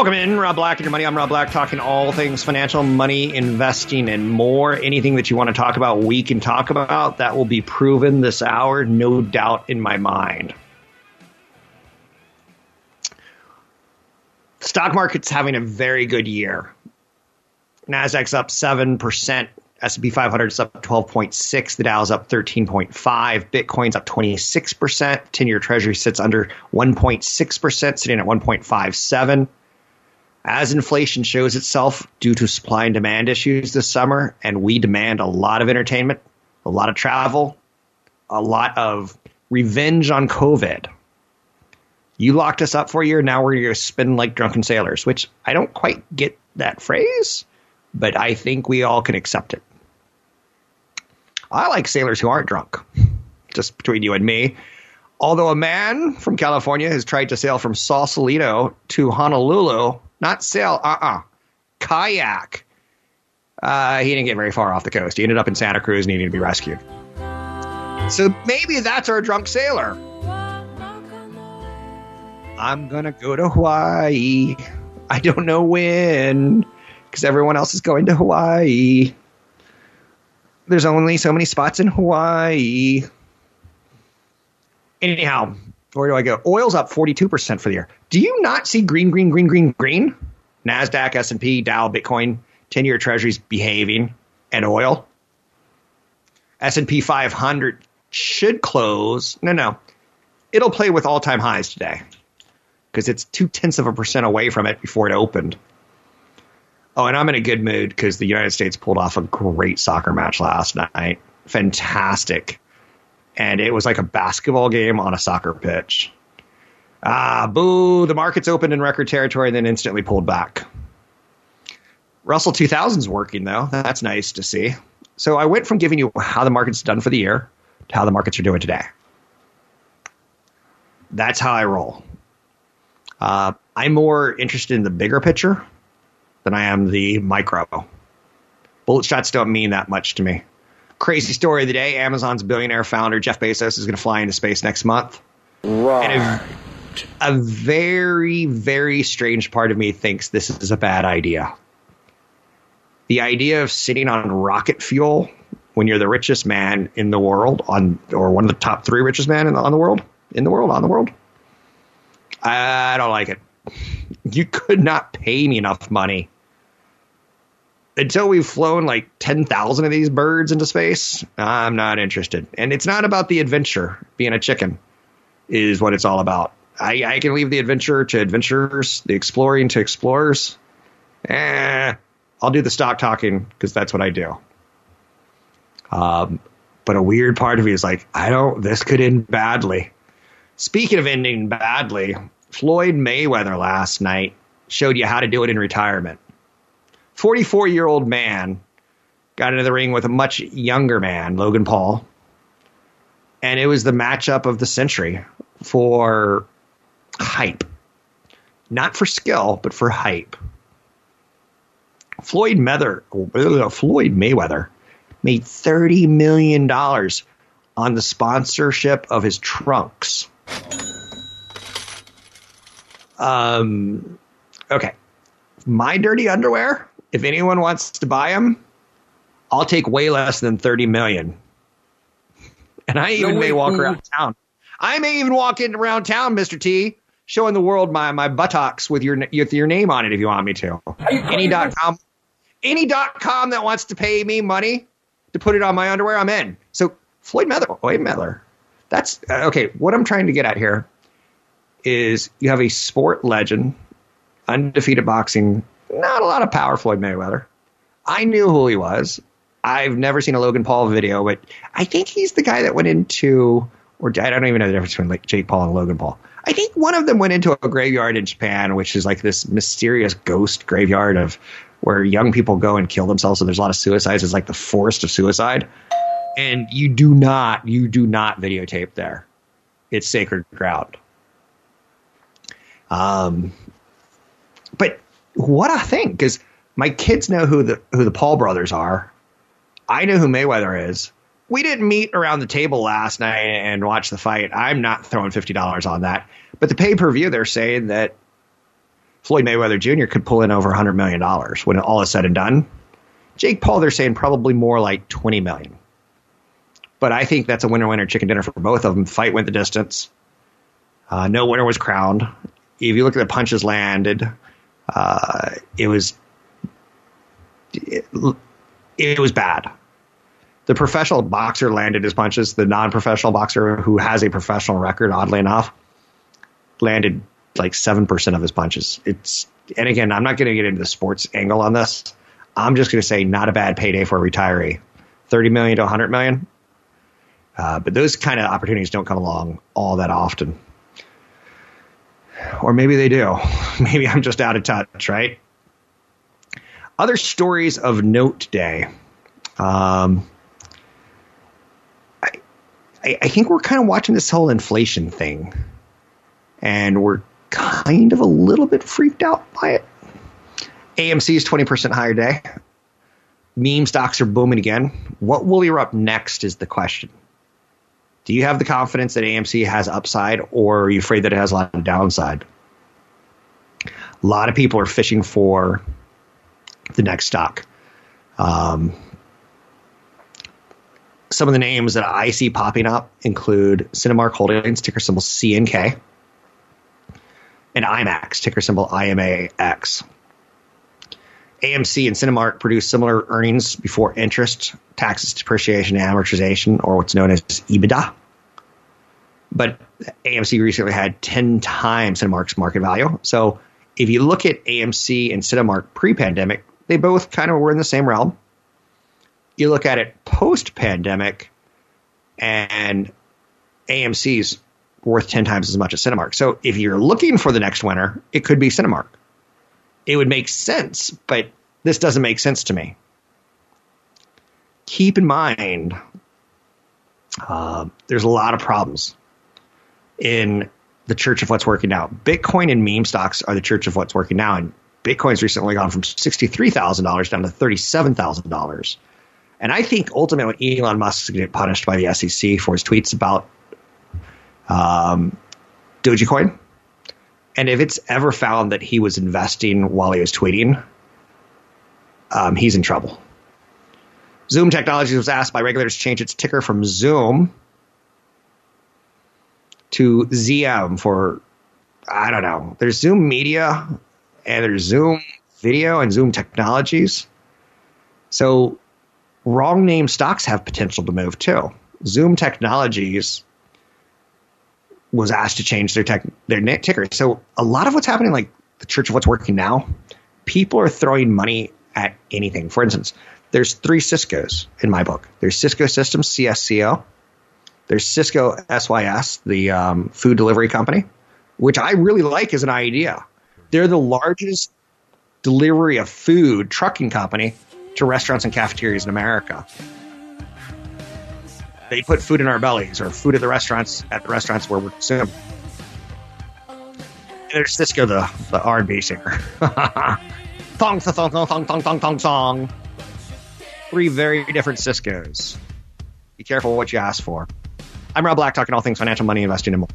Welcome in, Rob Black and your money. I'm Rob Black, talking all things financial, money, investing, and more. Anything that you want to talk about, we can talk about. That will be proven this hour, no doubt in my mind. Stock market's having a very good year. Nasdaq's up seven percent. S&P 500 is up 12.6. The Dow's up 13.5. Bitcoin's up 26 percent. Ten-year Treasury sits under 1.6 percent, sitting at 1.57 as inflation shows itself due to supply and demand issues this summer, and we demand a lot of entertainment, a lot of travel, a lot of revenge on COVID. You locked us up for a year, now we're going to spin like drunken sailors, which I don't quite get that phrase, but I think we all can accept it. I like sailors who aren't drunk, just between you and me. Although a man from California has tried to sail from Sausalito to Honolulu not sail, uh uh-uh. uh kayak. Uh, he didn't get very far off the coast. He ended up in Santa Cruz needing to be rescued. So maybe that's our drunk sailor. I'm going to go to Hawaii. I don't know when because everyone else is going to Hawaii. There's only so many spots in Hawaii. Anyhow, where do I go? Oil's up 42% for the year. Do you not see green, green, green, green, green? NASDAQ, S&P, Dow, Bitcoin, 10-year treasuries behaving, and oil? S&P 500 should close. No, no. It'll play with all-time highs today because it's two tenths of a percent away from it before it opened. Oh, and I'm in a good mood because the United States pulled off a great soccer match last night. Fantastic and it was like a basketball game on a soccer pitch. Ah, boo, the market's opened in record territory and then instantly pulled back. Russell 2000's working though. That's nice to see. So I went from giving you how the market's done for the year to how the markets are doing today. That's how I roll. Uh, I'm more interested in the bigger picture than I am the micro. Bullet shots don't mean that much to me. Crazy story of the day Amazon's billionaire founder, Jeff Bezos, is going to fly into space next month. Right. A, a very, very strange part of me thinks this is a bad idea. The idea of sitting on rocket fuel when you're the richest man in the world on or one of the top three richest men in the, on the world in the world on the world i don't like it you could not pay me enough money until we've flown like 10,000 of these birds into space, I'm not interested. And it's not about the adventure. Being a chicken is what it's all about. I, I can leave the adventure to adventurers, the exploring to explorers. Eh, I'll do the stock talking because that's what I do. Um, but a weird part of me is like, I don't, this could end badly. Speaking of ending badly, Floyd Mayweather last night showed you how to do it in retirement. 44 year old man got into the ring with a much younger man, Logan Paul. And it was the matchup of the century for hype. Not for skill, but for hype. Floyd Mayweather, Floyd Mayweather made $30 million on the sponsorship of his trunks. Um, okay. My dirty underwear, if anyone wants to buy them, I'll take way less than 30 million. And I even no, may walk around town. I may even walk in around town, Mr. T, showing the world my, my buttocks with your with your name on it if you want me to. Any.com any.com that wants to pay me money to put it on my underwear, I'm in. So Floyd Mayweather, Floyd Mayweather. That's uh, okay. What I'm trying to get at here is you have a sport legend, undefeated boxing, not a lot of power, Floyd Mayweather. I knew who he was. I've never seen a Logan Paul video, but I think he's the guy that went into, or I don't even know the difference between like Jake Paul and Logan Paul. I think one of them went into a graveyard in Japan, which is like this mysterious ghost graveyard of where young people go and kill themselves. So there's a lot of suicides. It's like the forest of suicide. And you do not, you do not videotape there. It's sacred ground. Um, but what I think because my kids know who the who the Paul brothers are. I know who Mayweather is. We didn't meet around the table last night and watch the fight. I'm not throwing fifty dollars on that. But the pay per view, they're saying that Floyd Mayweather Jr. could pull in over $100 million when all is said and done. Jake Paul, they're saying probably more like 20 million. But I think that's a winner winner chicken dinner for both of them. Fight went the distance. Uh, no winner was crowned. If you look at the punches landed, uh, it was it, was bad. The professional boxer landed his punches. The non-professional boxer, who has a professional record, oddly enough, landed like 7% of his punches. It's, and again, I'm not going to get into the sports angle on this. I'm just going to say not a bad payday for a retiree. 30 million to 100 million. Uh, but those kind of opportunities don't come along all that often. Or maybe they do. Maybe I'm just out of touch, right? Other stories of note today. Um, I, I think we're kind of watching this whole inflation thing. And we're kind of a little bit freaked out by it. AMC is 20% higher day. Meme stocks are booming again. What will erupt next is the question. Do you have the confidence that AMC has upside, or are you afraid that it has a lot of downside? A lot of people are fishing for the next stock. Um, some of the names that I see popping up include Cinemark Holdings, ticker symbol CNK and IMAX, ticker symbol IMAX. AMC and Cinemark produce similar earnings before interest, taxes, depreciation, and amortization, or what's known as EBITDA. But AMC recently had 10 times Cinemark's market value. So if you look at AMC and Cinemark pre pandemic, they both kind of were in the same realm. You look at it post pandemic, and AMC's worth 10 times as much as Cinemark. So if you're looking for the next winner, it could be Cinemark. It would make sense, but this doesn't make sense to me. Keep in mind, uh, there's a lot of problems in the church of what's working now. Bitcoin and meme stocks are the church of what's working now, and Bitcoin's recently gone from $63,000 down to $37,000. And I think ultimately Elon Musk is going to get punished by the SEC for his tweets about um, Dogecoin. And if it's ever found that he was investing while he was tweeting, um, he's in trouble. Zoom Technologies was asked by regulators to change its ticker from Zoom to ZM for, I don't know. There's Zoom Media and there's Zoom Video and Zoom Technologies. So wrong name stocks have potential to move too. Zoom Technologies was asked to change their tech, their ticker. So a lot of what's happening, like the Church of What's Working Now, people are throwing money at anything. For instance, there's three Cisco's in my book. There's Cisco Systems, CSCO. There's Sysco SYS, the um, food delivery company, which I really like as an idea. They're the largest delivery of food trucking company to restaurants and cafeterias in America. They put food in our bellies or food at the restaurants at the restaurants where we're consuming. There's Sisqó, the, the R&B singer. thong, thong, thong, thong, thong, thong, thong, thong. Three very different Ciscos. Be careful what you ask for. I'm Rob Black, talking all things financial, money, investing, and more.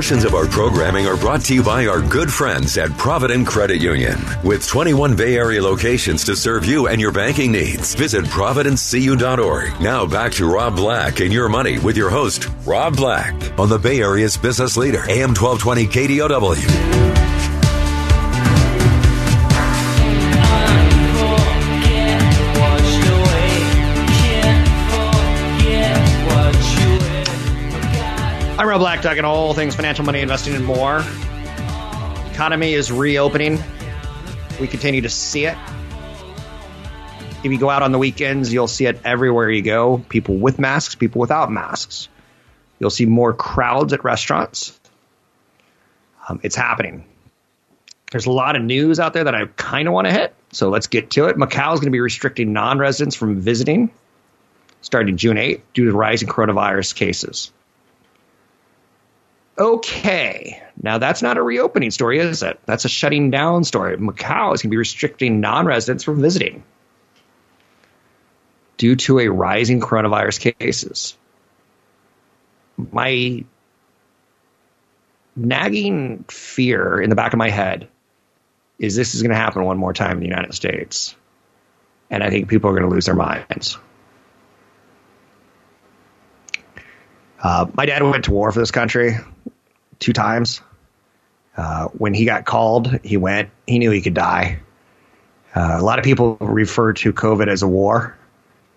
Portions of our programming are brought to you by our good friends at Provident Credit Union. With 21 Bay Area locations to serve you and your banking needs, visit providentcu.org. Now back to Rob Black and your money with your host, Rob Black, on the Bay Area's business leader, AM 1220 KDOW. Rob Black, talking all things financial, money, investing, and more. Economy is reopening. We continue to see it. If you go out on the weekends, you'll see it everywhere you go. People with masks, people without masks. You'll see more crowds at restaurants. Um, it's happening. There's a lot of news out there that I kind of want to hit, so let's get to it. Macau is going to be restricting non residents from visiting starting June 8th due to rising coronavirus cases. Okay, now that's not a reopening story, is it? That's a shutting down story. Macau is going to be restricting non residents from visiting due to a rising coronavirus cases. My nagging fear in the back of my head is this is going to happen one more time in the United States. And I think people are going to lose their minds. Uh, my dad went to war for this country two times. Uh, when he got called, he went. He knew he could die. Uh, a lot of people refer to COVID as a war,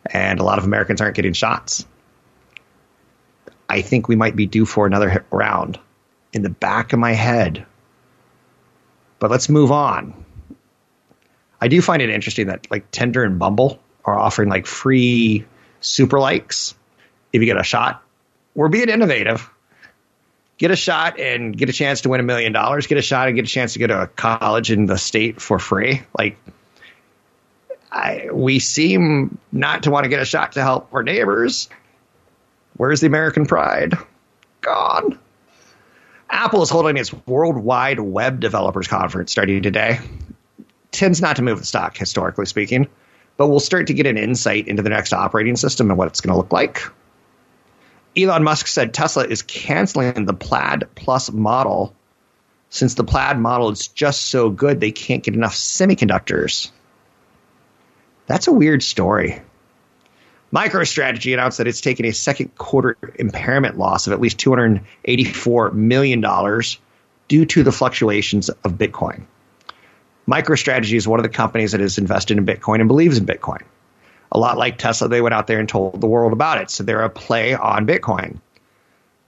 and a lot of Americans aren't getting shots. I think we might be due for another round in the back of my head. But let's move on. I do find it interesting that like Tinder and Bumble are offering like free super likes if you get a shot. We're being innovative get a shot and get a chance to win a million dollars, get a shot and get a chance to go to a college in the state for free. Like, I, we seem not to want to get a shot to help our neighbors. Where's the American pride? Gone. Apple is holding its Worldwide Web Developers Conference starting today. Tends not to move the stock, historically speaking, but we'll start to get an insight into the next operating system and what it's going to look like. Elon Musk said Tesla is canceling the Plaid Plus model since the Plaid model is just so good they can't get enough semiconductors. That's a weird story. MicroStrategy announced that it's taking a second quarter impairment loss of at least $284 million due to the fluctuations of Bitcoin. MicroStrategy is one of the companies that has invested in Bitcoin and believes in Bitcoin a lot like Tesla, they went out there and told the world about it. So they're a play on Bitcoin.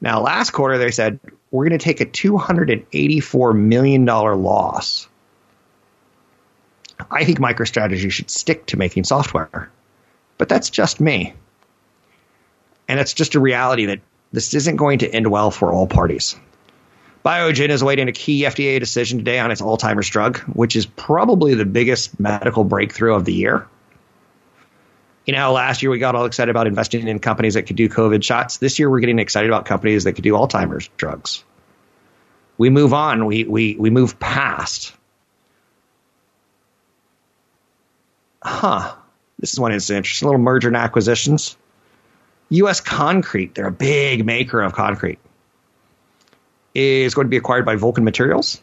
Now, last quarter, they said, we're going to take a $284 million loss. I think MicroStrategy should stick to making software. But that's just me. And it's just a reality that this isn't going to end well for all parties. Biogen is awaiting a key FDA decision today on its Alzheimer's drug, which is probably the biggest medical breakthrough of the year you know, last year we got all excited about investing in companies that could do COVID shots. This year we're getting excited about companies that could do Alzheimer's drugs. We move on. We we we move past. Huh. This is one interesting. Little merger and acquisitions. U.S. Concrete, they're a big maker of concrete, is going to be acquired by Vulcan Materials.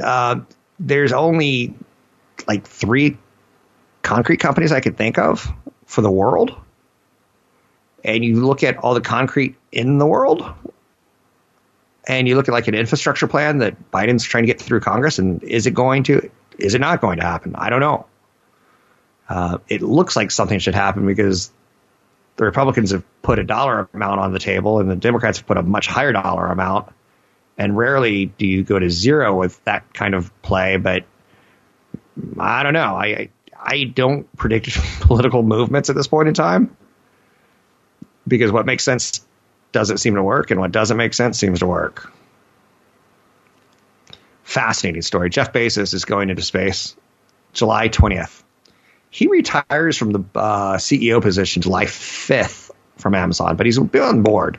Uh, there's only like three concrete companies I could think of for the world, and you look at all the concrete in the world, and you look at like an infrastructure plan that Biden's trying to get through Congress, and is it going to, is it not going to happen? I don't know. Uh, it looks like something should happen because the Republicans have put a dollar amount on the table, and the Democrats have put a much higher dollar amount. And rarely do you go to zero with that kind of play, but I don't know. I, I don't predict political movements at this point in time because what makes sense doesn't seem to work, and what doesn't make sense seems to work. Fascinating story. Jeff Bezos is going into space July 20th. He retires from the uh, CEO position July 5th from Amazon, but he's on board.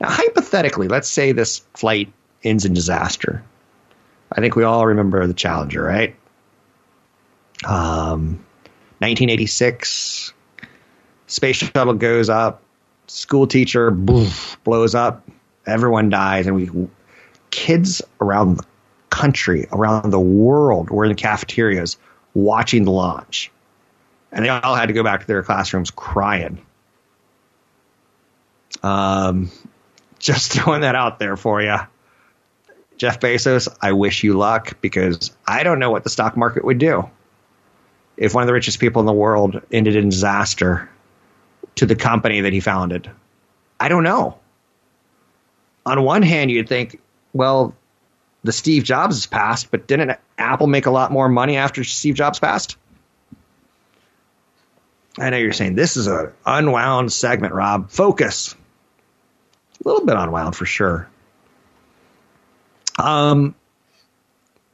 Now, hypothetically, let's say this flight ends in disaster. I think we all remember the Challenger, right? Um, 1986, space shuttle goes up, school teacher boof, blows up, everyone dies, and we kids around the country, around the world, were in the cafeterias watching the launch, and they all had to go back to their classrooms crying. Um, just throwing that out there for you. Jeff Bezos, I wish you luck because I don't know what the stock market would do if one of the richest people in the world ended in disaster to the company that he founded. I don't know. On one hand, you'd think, well, the Steve Jobs has passed, but didn't Apple make a lot more money after Steve Jobs passed? I know you're saying this is an unwound segment, Rob. Focus. A little bit unwound for sure. Um,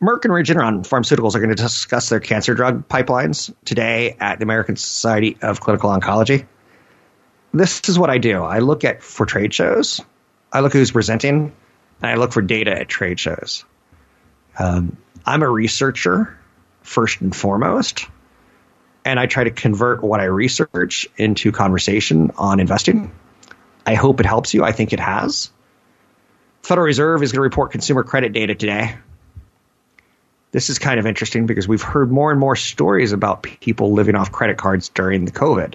Merck and Regeneron Pharmaceuticals are going to discuss their cancer drug pipelines today at the American Society of Clinical Oncology. This is what I do. I look at for trade shows. I look at who's presenting, and I look for data at trade shows. Um, I'm a researcher first and foremost, and I try to convert what I research into conversation on investing. I hope it helps you. I think it has. Federal Reserve is going to report consumer credit data today. This is kind of interesting because we've heard more and more stories about people living off credit cards during the COVID.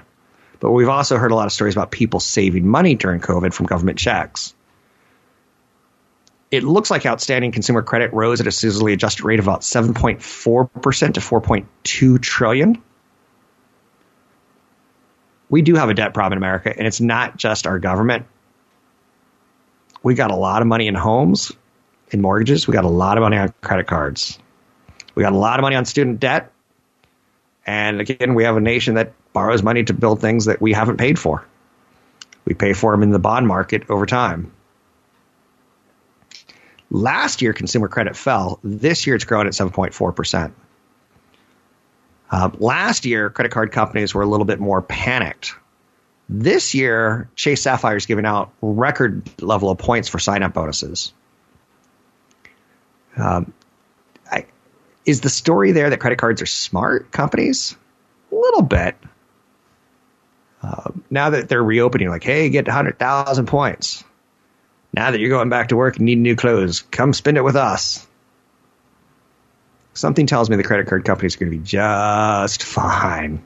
But we've also heard a lot of stories about people saving money during COVID from government checks. It looks like outstanding consumer credit rose at a seasonally adjusted rate of about 7.4% to 4.2 trillion. We do have a debt problem in America, and it's not just our government we got a lot of money in homes, in mortgages. We got a lot of money on credit cards. We got a lot of money on student debt. And again, we have a nation that borrows money to build things that we haven't paid for. We pay for them in the bond market over time. Last year, consumer credit fell. This year, it's growing at 7.4%. Uh, last year, credit card companies were a little bit more panicked this year, Chase Sapphire is giving out record level of points for sign up bonuses. Um, is the story there that credit cards are smart companies? A little bit. Uh, now that they're reopening, like, hey, get 100,000 points. Now that you're going back to work and need new clothes, come spend it with us. Something tells me the credit card companies are going to be just fine.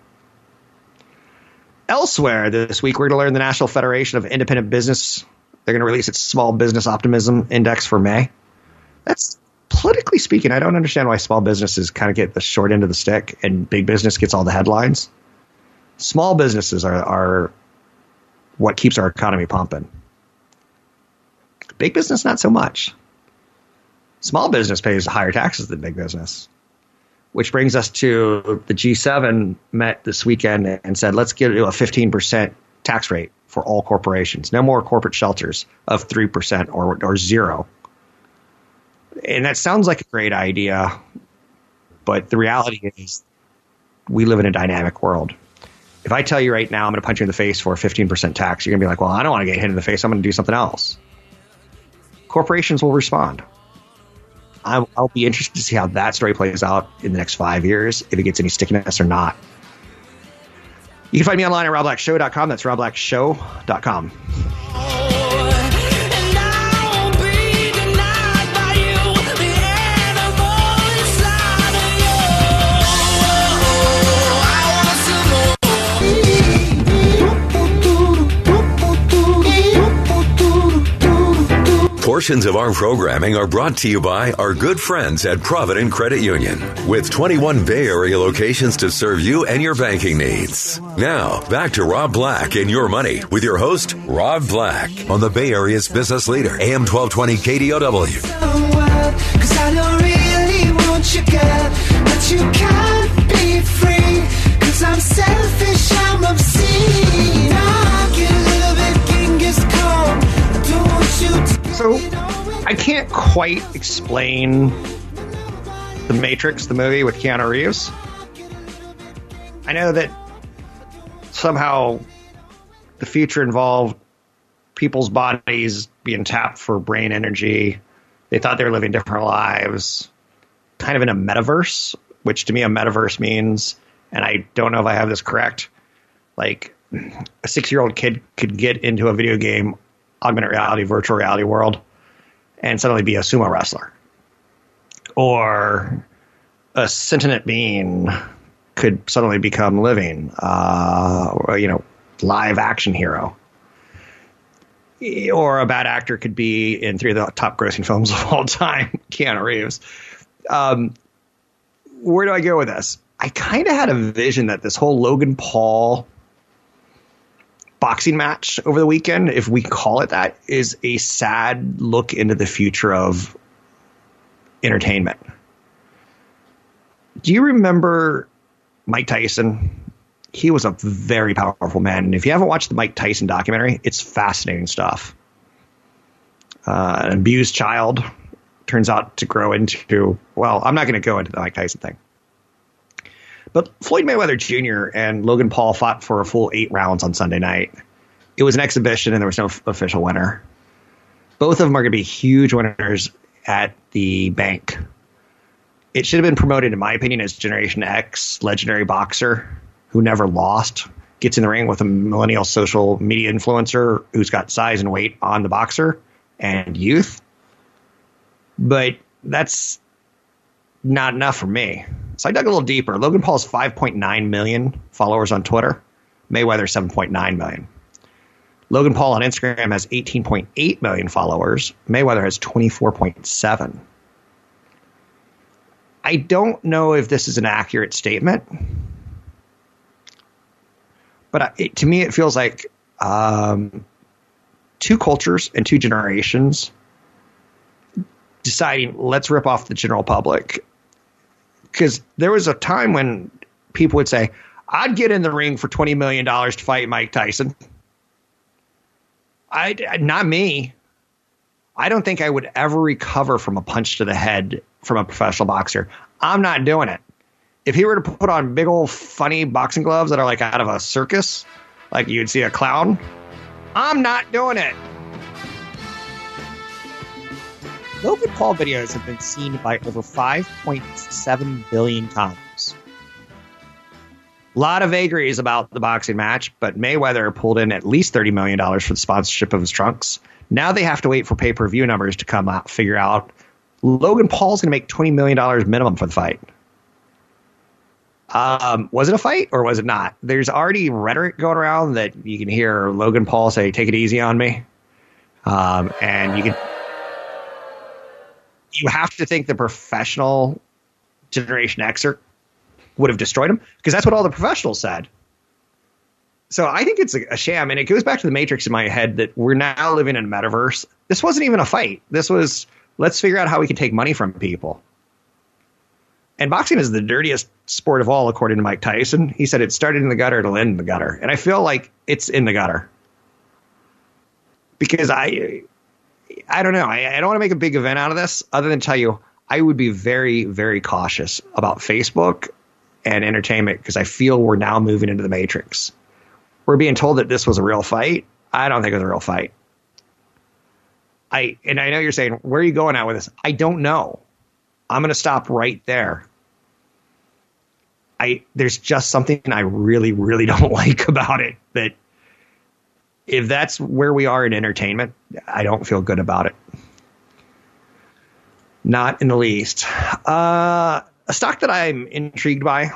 Elsewhere this week, we're going to learn the National Federation of Independent Business. They're going to release its Small Business Optimism Index for May. That's politically speaking, I don't understand why small businesses kind of get the short end of the stick and big business gets all the headlines. Small businesses are, are what keeps our economy pumping. Big business, not so much. Small business pays higher taxes than big business which brings us to the G7 met this weekend and said, let's get to a 15% tax rate for all corporations. No more corporate shelters of 3% or, or zero. And that sounds like a great idea, but the reality is we live in a dynamic world. If I tell you right now I'm going to punch you in the face for a 15% tax, you're going to be like, well, I don't want to get hit in the face. I'm going to do something else. Corporations will respond. I'll, I'll be interested to see how that story plays out in the next five years, if it gets any stickiness or not. You can find me online at robblackshow.com. That's robblackshow.com. Portions of our programming are brought to you by our good friends at Provident Credit Union, with 21 Bay Area locations to serve you and your banking needs. Now, back to Rob Black and Your Money with your host, Rob Black, on the Bay Area's business leader, AM 1220 KDOW. So I can't quite explain The Matrix, the movie with Keanu Reeves. I know that somehow the future involved people's bodies being tapped for brain energy. They thought they were living different lives, kind of in a metaverse, which to me a metaverse means, and I don't know if I have this correct, like a six year old kid could get into a video game, augmented reality, virtual reality world, and suddenly be a sumo wrestler. Or a sentient being could suddenly become living, uh, you know, live action hero. Or a bad actor could be in three of the top grossing films of all time, Keanu Reeves. Um, where do I go with this? I kind of had a vision that this whole Logan Paul boxing match over the weekend, if we call it that, is a sad look into the future of entertainment. Do you remember Mike Tyson? He was a very powerful man. And if you haven't watched the Mike Tyson documentary, it's fascinating stuff. Uh, an abused child turns out to grow into, well, I'm not going to go into the Mike Tyson thing. But Floyd Mayweather Jr. and Logan Paul fought for a full eight rounds on Sunday night. It was an exhibition and there was no f- official winner. Both of them are going to be huge winners at the bank. It should have been promoted, in my opinion, as Generation X, legendary boxer who never lost, gets in the ring with a millennial social media influencer who's got size and weight on the boxer and youth. But that's not enough for me. So I dug a little deeper. Logan Paul's 5.9 million followers on Twitter. Mayweather 7.9 million. Logan Paul on Instagram has 18.8 million followers. Mayweather has 24.7. I don't know if this is an accurate statement, but it, to me it feels like um, two cultures and two generations deciding let's rip off the general public because there was a time when people would say, I'd get in the ring for $20 million to fight Mike Tyson. I, not me. I don't think I would ever recover from a punch to the head from a professional boxer. I'm not doing it. If he were to put on big old funny boxing gloves that are like out of a circus, like you'd see a clown, I'm not doing it. Logan Paul videos have been seen by over 5.7 billion times. A lot of vagaries about the boxing match, but Mayweather pulled in at least $30 million for the sponsorship of his trunks. Now they have to wait for pay per view numbers to come out, figure out. Logan Paul's going to make $20 million minimum for the fight. Um, was it a fight or was it not? There's already rhetoric going around that you can hear Logan Paul say, take it easy on me. Um, and you can you have to think the professional Generation Xer would have destroyed him because that's what all the professionals said. So I think it's a, a, sham, and it goes back to the Matrix in my head that we're now living in a metaverse. This wasn't even a fight. This was let's figure out how we can take money from people. And boxing is the dirtiest sport of all, according to Mike Tyson. He said it started in the gutter, it'll end in the gutter, and I feel like it's in the gutter because I I don't know. I, I don't want to make a big event out of this, other than tell you I would be very, very cautious about Facebook and entertainment because I feel we're now moving into the matrix. We're being told that this was a real fight. I don't think it was a real fight. I and I know you're saying where are you going at with this? I don't know. I'm going to stop right there. I there's just something I really, really don't like about it that if that's where we are in entertainment, I don't feel good about it. Not in the least. Uh, a stock that I'm intrigued by,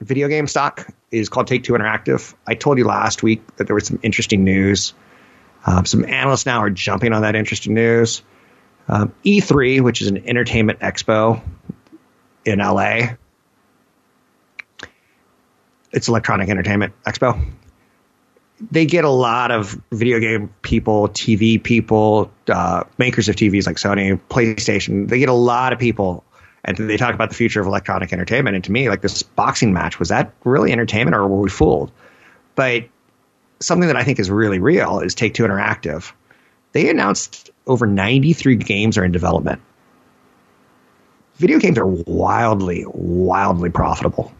video game stock, is called Take Two Interactive. I told you last week that there was some interesting news. Um, some analysts now are jumping on that interesting news. Um, E3, which is an entertainment expo in LA, it's Electronic Entertainment Expo they get a lot of video game people, TV people, uh, makers of TVs like Sony, PlayStation. They get a lot of people, And they talk about the future of electronic entertainment. And to me, like this boxing match, was that really entertainment or were we fooled? But something that I think is really real is Take Two Interactive. They announced over 93 games are in development. Video games are wildly, wildly profitable.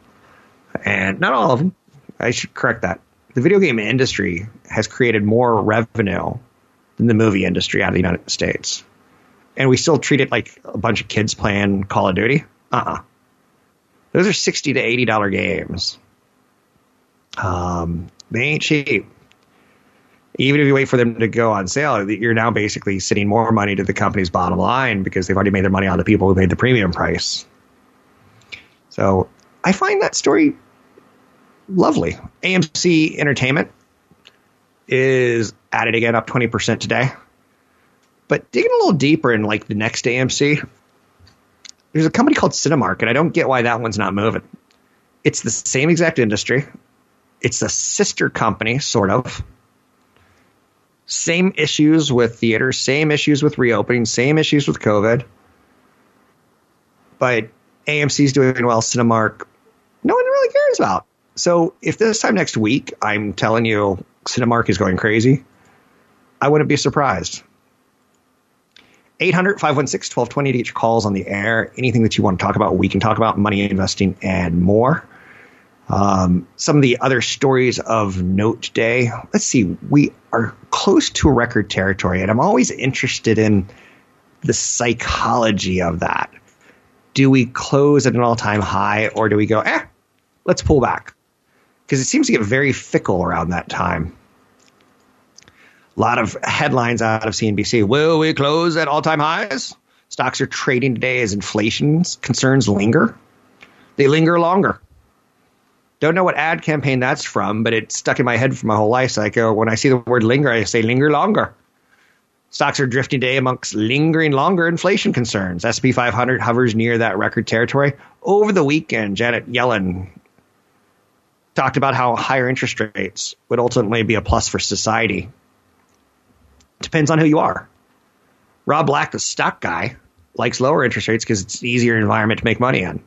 And not all of them. I should correct that. The video game industry has created more revenue than the movie industry out of the United States. And we still treat it like a bunch of kids playing Call of Duty. Uh uh Those are 60 to $80 games. Um, they ain't cheap. Even if you wait for them to go on sale, you're now basically sending more money to the company's bottom line because they've already made their money on the people who paid the premium price. So I find that story lovely. AMC Entertainment is at it again, up 20% today. But digging a little deeper in like the next AMC, there's a company called Cinemark, and I don't get why that one's not moving. It's the same exact industry. It's a sister company, sort of. Same issues with theaters, same issues with reopening, same issues with COVID. But AMC's doing well, Cinemark, no one really cares about. So if this time next week I'm telling you Cinemark is going crazy, I wouldn't be surprised. 800 516 1220 to calls on the air. Anything that you want to talk about, we can talk about money investing and more. Um, some of the other stories of note today. Let's see. We are close to record territory, and I'm always interested in the psychology of that. Do we close at an all time high, or do we go, eh, let's pull back? Because it seems to get very fickle around that time. A lot of headlines out of CNBC. Will we close at all time highs? Stocks are trading today as inflation concerns linger. They linger longer. Don't know what ad campaign that's from, but it's stuck in my head for my whole life. So I go, when I see the word linger, I say linger longer. Stocks are drifting today amongst lingering longer inflation concerns. SP 500 hovers near that record territory. Over the weekend, Janet Yellen talked about how higher interest rates would ultimately be a plus for society. Depends on who you are. Rob Black, the stock guy, likes lower interest rates because it's an easier environment to make money in.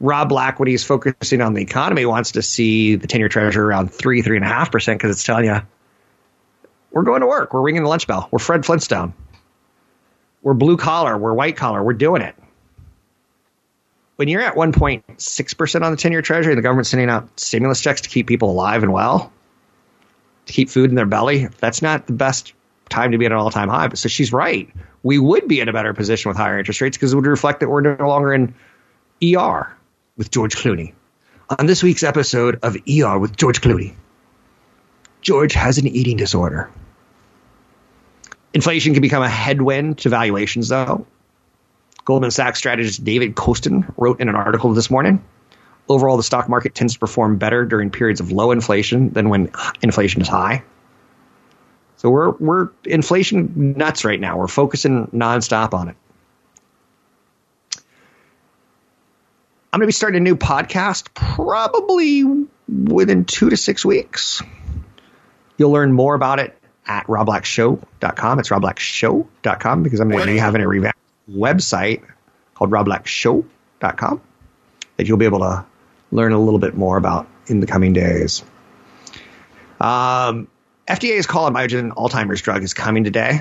Rob Black, when he's focusing on the economy, wants to see the 10 year treasury around 3, 3.5% because it's telling you we're going to work. We're ringing the lunch bell. We're Fred Flintstone. We're blue collar. We're white collar. We're doing it. When you're at 1.6% on the 10 year treasury and the government's sending out stimulus checks to keep people alive and well, to keep food in their belly, that's not the best time to be at an all time high. But so she's right. We would be in a better position with higher interest rates because it would reflect that we're no longer in ER with George Clooney. On this week's episode of ER with George Clooney, George has an eating disorder. Inflation can become a headwind to valuations, though. Goldman Sachs strategist David Kostin wrote in an article this morning overall, the stock market tends to perform better during periods of low inflation than when inflation is high. So we're we're inflation nuts right now. We're focusing nonstop on it. I'm going to be starting a new podcast probably within two to six weeks. You'll learn more about it at robblackshow.com. It's robblackshow.com because I'm going to be having a revamped website called robblackshow.com that you'll be able to learn a little bit more about in the coming days. Um, FDA's call on Biogen Alzheimer's drug is coming today.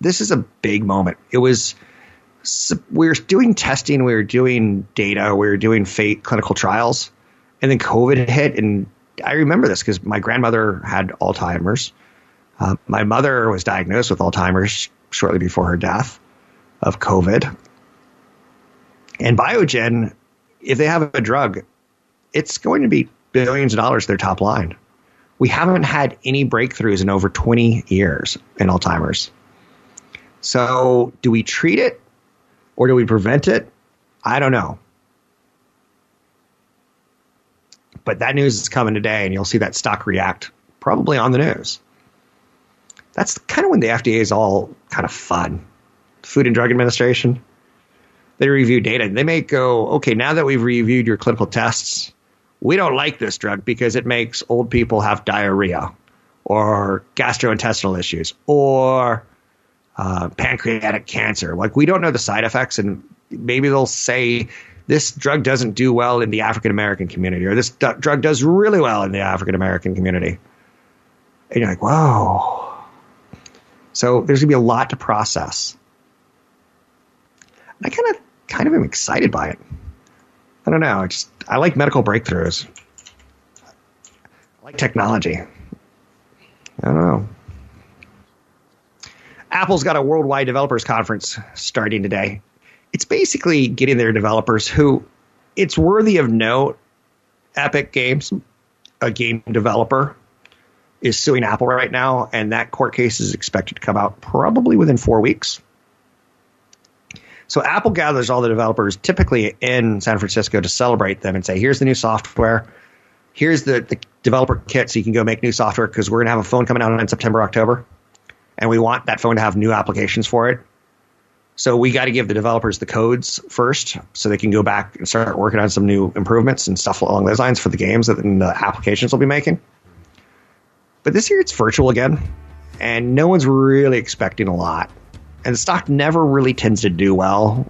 This is a big moment. It was we were doing testing, we were doing data, we were doing fate clinical trials, and then COVID hit. And I remember this because my grandmother had Alzheimer's. Uh, my mother was diagnosed with Alzheimer's shortly before her death of COVID. And Biogen, if they have a drug, it's going to be billions of dollars their top line. We haven't had any breakthroughs in over 20 years in Alzheimer's. So, do we treat it or do we prevent it? I don't know. But that news is coming today, and you'll see that stock react probably on the news. That's kind of when the FDA is all kind of fun. Food and Drug Administration, they review data. They may go, okay, now that we've reviewed your clinical tests, we don't like this drug because it makes old people have diarrhea or gastrointestinal issues or uh, pancreatic cancer. Like we don't know the side effects, and maybe they'll say this drug doesn't do well in the African American community, or this d- drug does really well in the African American community. And you're like, whoa. So there's gonna be a lot to process. I kind of kind of am excited by it. I don't know. I just I like medical breakthroughs. I like technology. I don't know. Apple's got a worldwide developers conference starting today. It's basically getting their developers who it's worthy of note. Epic Games, a game developer, is suing Apple right now, and that court case is expected to come out probably within four weeks. So Apple gathers all the developers typically in San Francisco to celebrate them and say, here's the new software. Here's the, the developer kit so you can go make new software because we're going to have a phone coming out in September, October. And we want that phone to have new applications for it. So we got to give the developers the codes first so they can go back and start working on some new improvements and stuff along those lines for the games that and the applications will be making. But this year it's virtual again, and no one's really expecting a lot. And the stock never really tends to do well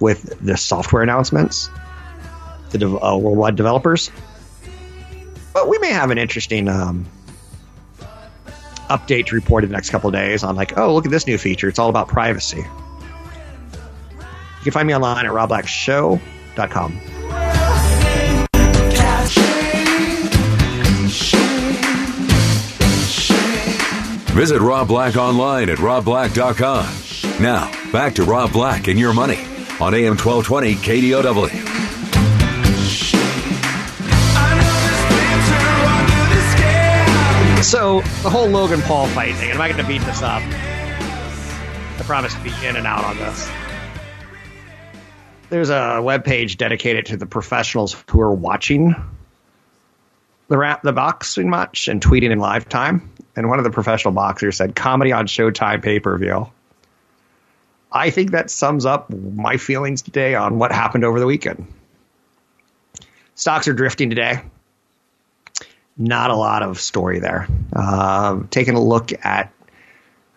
with the software announcements, the uh, worldwide developers. But we may have an interesting um, update to report in the next couple days on, like, oh, look at this new feature. It's all about privacy. You can find me online at robblackshow.com. Visit Rob Black online at robblack.com. Now, back to Rob Black and your money on AM 1220 KDOW. So the whole Logan Paul fight thing, am I going to beat this up? I promise to be in and out on this. There's a web page dedicated to the professionals who are watching the rap, the boxing match and tweeting in live time. And one of the professional boxers said, "Comedy on Showtime pay per view." I think that sums up my feelings today on what happened over the weekend. Stocks are drifting today not a lot of story there. Uh, taking a look at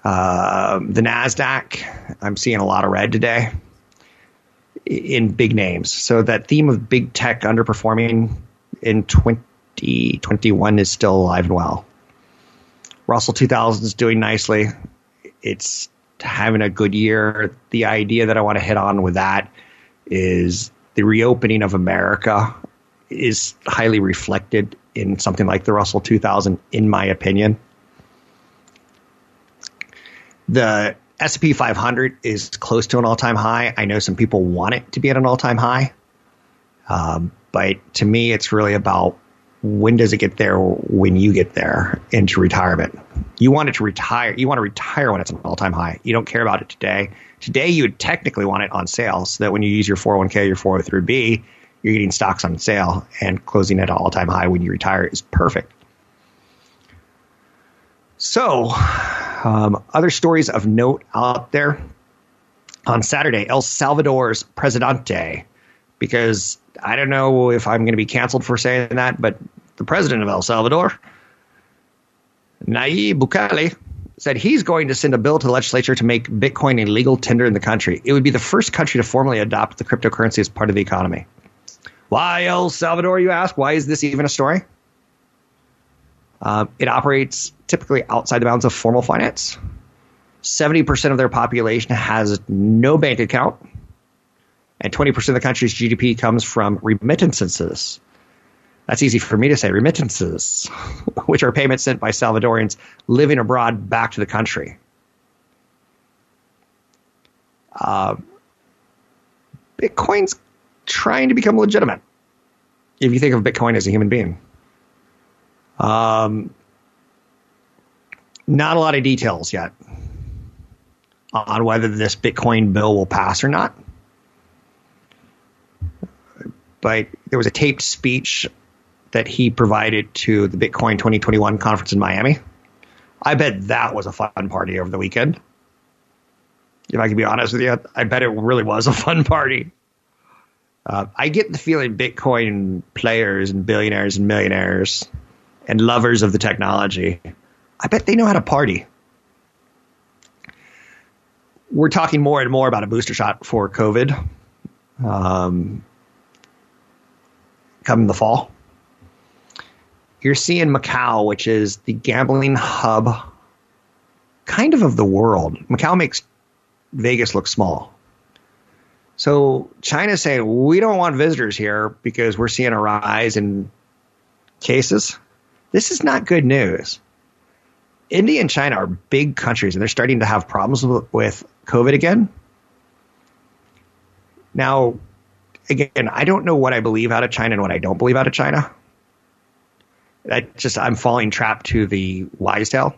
uh, the NASDAQ, I'm seeing a lot of red today in big names. So that theme of big tech underperforming in 2021 is still alive and well. Russell 2000 is doing nicely. It's having a good year. The idea that I want to hit on with that is the reopening of America is highly reflected in something like the Russell 2000, in my opinion. The S&P 500 is close to an all-time high. I know some people want it to be at an all-time high, um, but to me, it's really about when does it get there when you get there into retirement. You want it to retire. You want to retire when it's an all-time high. You don't care about it today. Today, you would technically want it on sale so that when you use your 401k, your 403b, you're getting stocks on sale and closing at an all-time high when you retire is perfect. So, um, other stories of note out there on Saturday, El Salvador's Presidente, because I don't know if I'm going to be canceled for saying that, but the president of El Salvador, Nayib Bukele, said he's going to send a bill to the legislature to make Bitcoin a legal tender in the country. It would be the first country to formally adopt the cryptocurrency as part of the economy. Why El Salvador, you ask? Why is this even a story? Uh, it operates typically outside the bounds of formal finance. 70% of their population has no bank account, and 20% of the country's GDP comes from remittances. That's easy for me to say remittances, which are payments sent by Salvadorians living abroad back to the country. Uh, Bitcoin's trying to become legitimate if you think of Bitcoin as a human being. Um, not a lot of details yet on whether this Bitcoin bill will pass or not. But there was a taped speech that he provided to the Bitcoin 2021 conference in Miami. I bet that was a fun party over the weekend. If I can be honest with you, I bet it really was a fun party. Uh, I get the feeling Bitcoin players and billionaires and millionaires and lovers of the technology, I bet they know how to party. We're talking more and more about a booster shot for COVID. um, come the fall. You're seeing Macau, which is the gambling hub kind of of the world. Macau makes Vegas look small. So China's saying we don't want visitors here because we're seeing a rise in cases. This is not good news. India and China are big countries and they're starting to have problems with, with COVID again. Now, again, I don't know what I believe out of China and what I don't believe out of China. I just I'm falling trapped to the wise tale,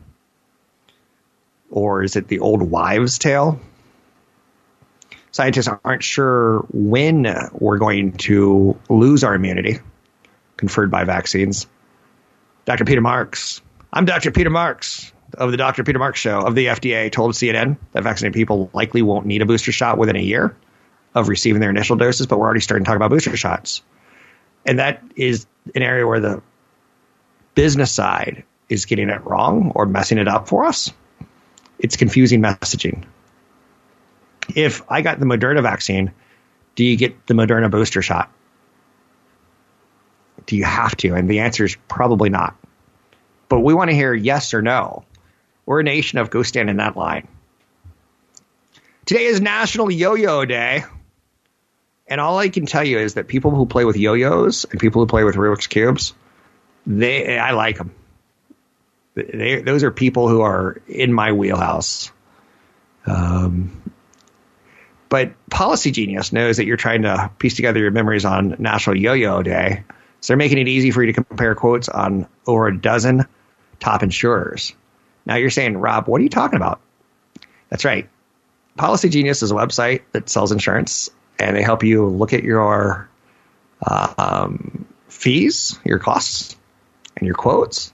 or is it the old wives' tale? Scientists aren't sure when we're going to lose our immunity conferred by vaccines. Dr. Peter Marks, I'm Dr. Peter Marks of the Dr. Peter Marks Show of the FDA, told CNN that vaccinated people likely won't need a booster shot within a year of receiving their initial doses, but we're already starting to talk about booster shots. And that is an area where the business side is getting it wrong or messing it up for us. It's confusing messaging. If I got the Moderna vaccine, do you get the Moderna booster shot? Do you have to? And the answer is probably not. But we want to hear yes or no. We're a nation of go stand in that line. Today is National Yo Yo Day. And all I can tell you is that people who play with yo-yos and people who play with Rubik's cubes, they I like them. They, those are people who are in my wheelhouse. Um, but Policy Genius knows that you're trying to piece together your memories on National Yo-Yo Day, so they're making it easy for you to compare quotes on over a dozen top insurers. Now you're saying, Rob, what are you talking about? That's right. Policy Genius is a website that sells insurance, and they help you look at your um, fees, your costs, and your quotes.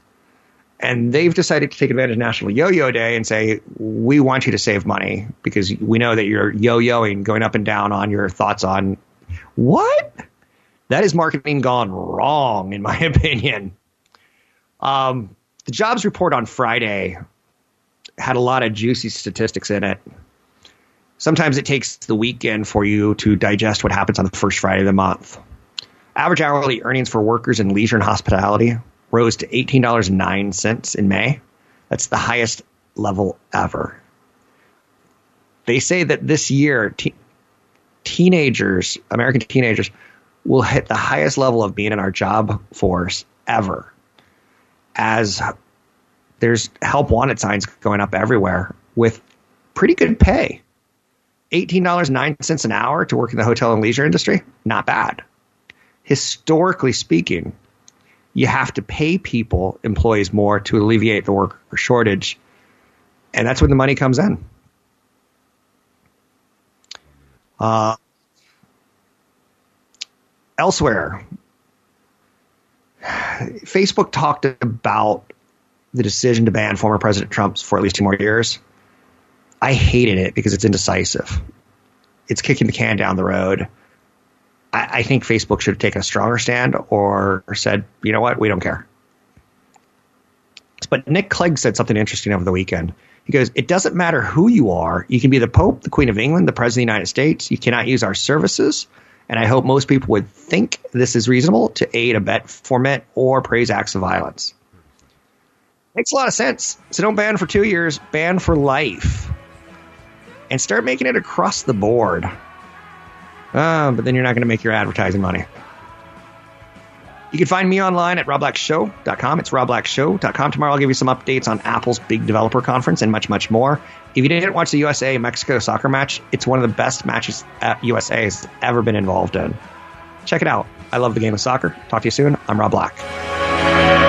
And they've decided to take advantage of National Yo-Yo Day and say, we want you to save money because we know that you're yo-yoing, going up and down on your thoughts on what? That is marketing gone wrong, in my opinion. Um, the jobs report on Friday had a lot of juicy statistics in it. Sometimes it takes the weekend for you to digest what happens on the first Friday of the month. Average hourly earnings for workers in leisure and hospitality rose to $18.09 in May. That's the highest level ever. They say that this year, te- teenagers, American teenagers, will hit the highest level of being in our job force ever as there's help wanted signs going up everywhere with pretty good pay. $18.09 an hour to work in the hotel and leisure industry, not bad. Historically speaking, you have to pay people, employees, more to alleviate the worker shortage. And that's when the money comes in. Uh, elsewhere, Facebook talked about the decision to ban former President Trump for at least two more years. I hated it because it's indecisive. It's kicking the can down the road. I, I think Facebook should have taken a stronger stand or, or said, you know what, we don't care. But Nick Clegg said something interesting over the weekend. He goes, It doesn't matter who you are. You can be the Pope, the Queen of England, the President of the United States. You cannot use our services. And I hope most people would think this is reasonable to aid, abet, foment, or praise acts of violence. Makes a lot of sense. So don't ban for two years, ban for life. And start making it across the board. Uh, but then you're not going to make your advertising money. You can find me online at robblackshow.com. It's robblackshow.com. Tomorrow I'll give you some updates on Apple's big developer conference and much, much more. If you didn't watch the USA Mexico soccer match, it's one of the best matches at USA has ever been involved in. Check it out. I love the game of soccer. Talk to you soon. I'm Rob Black.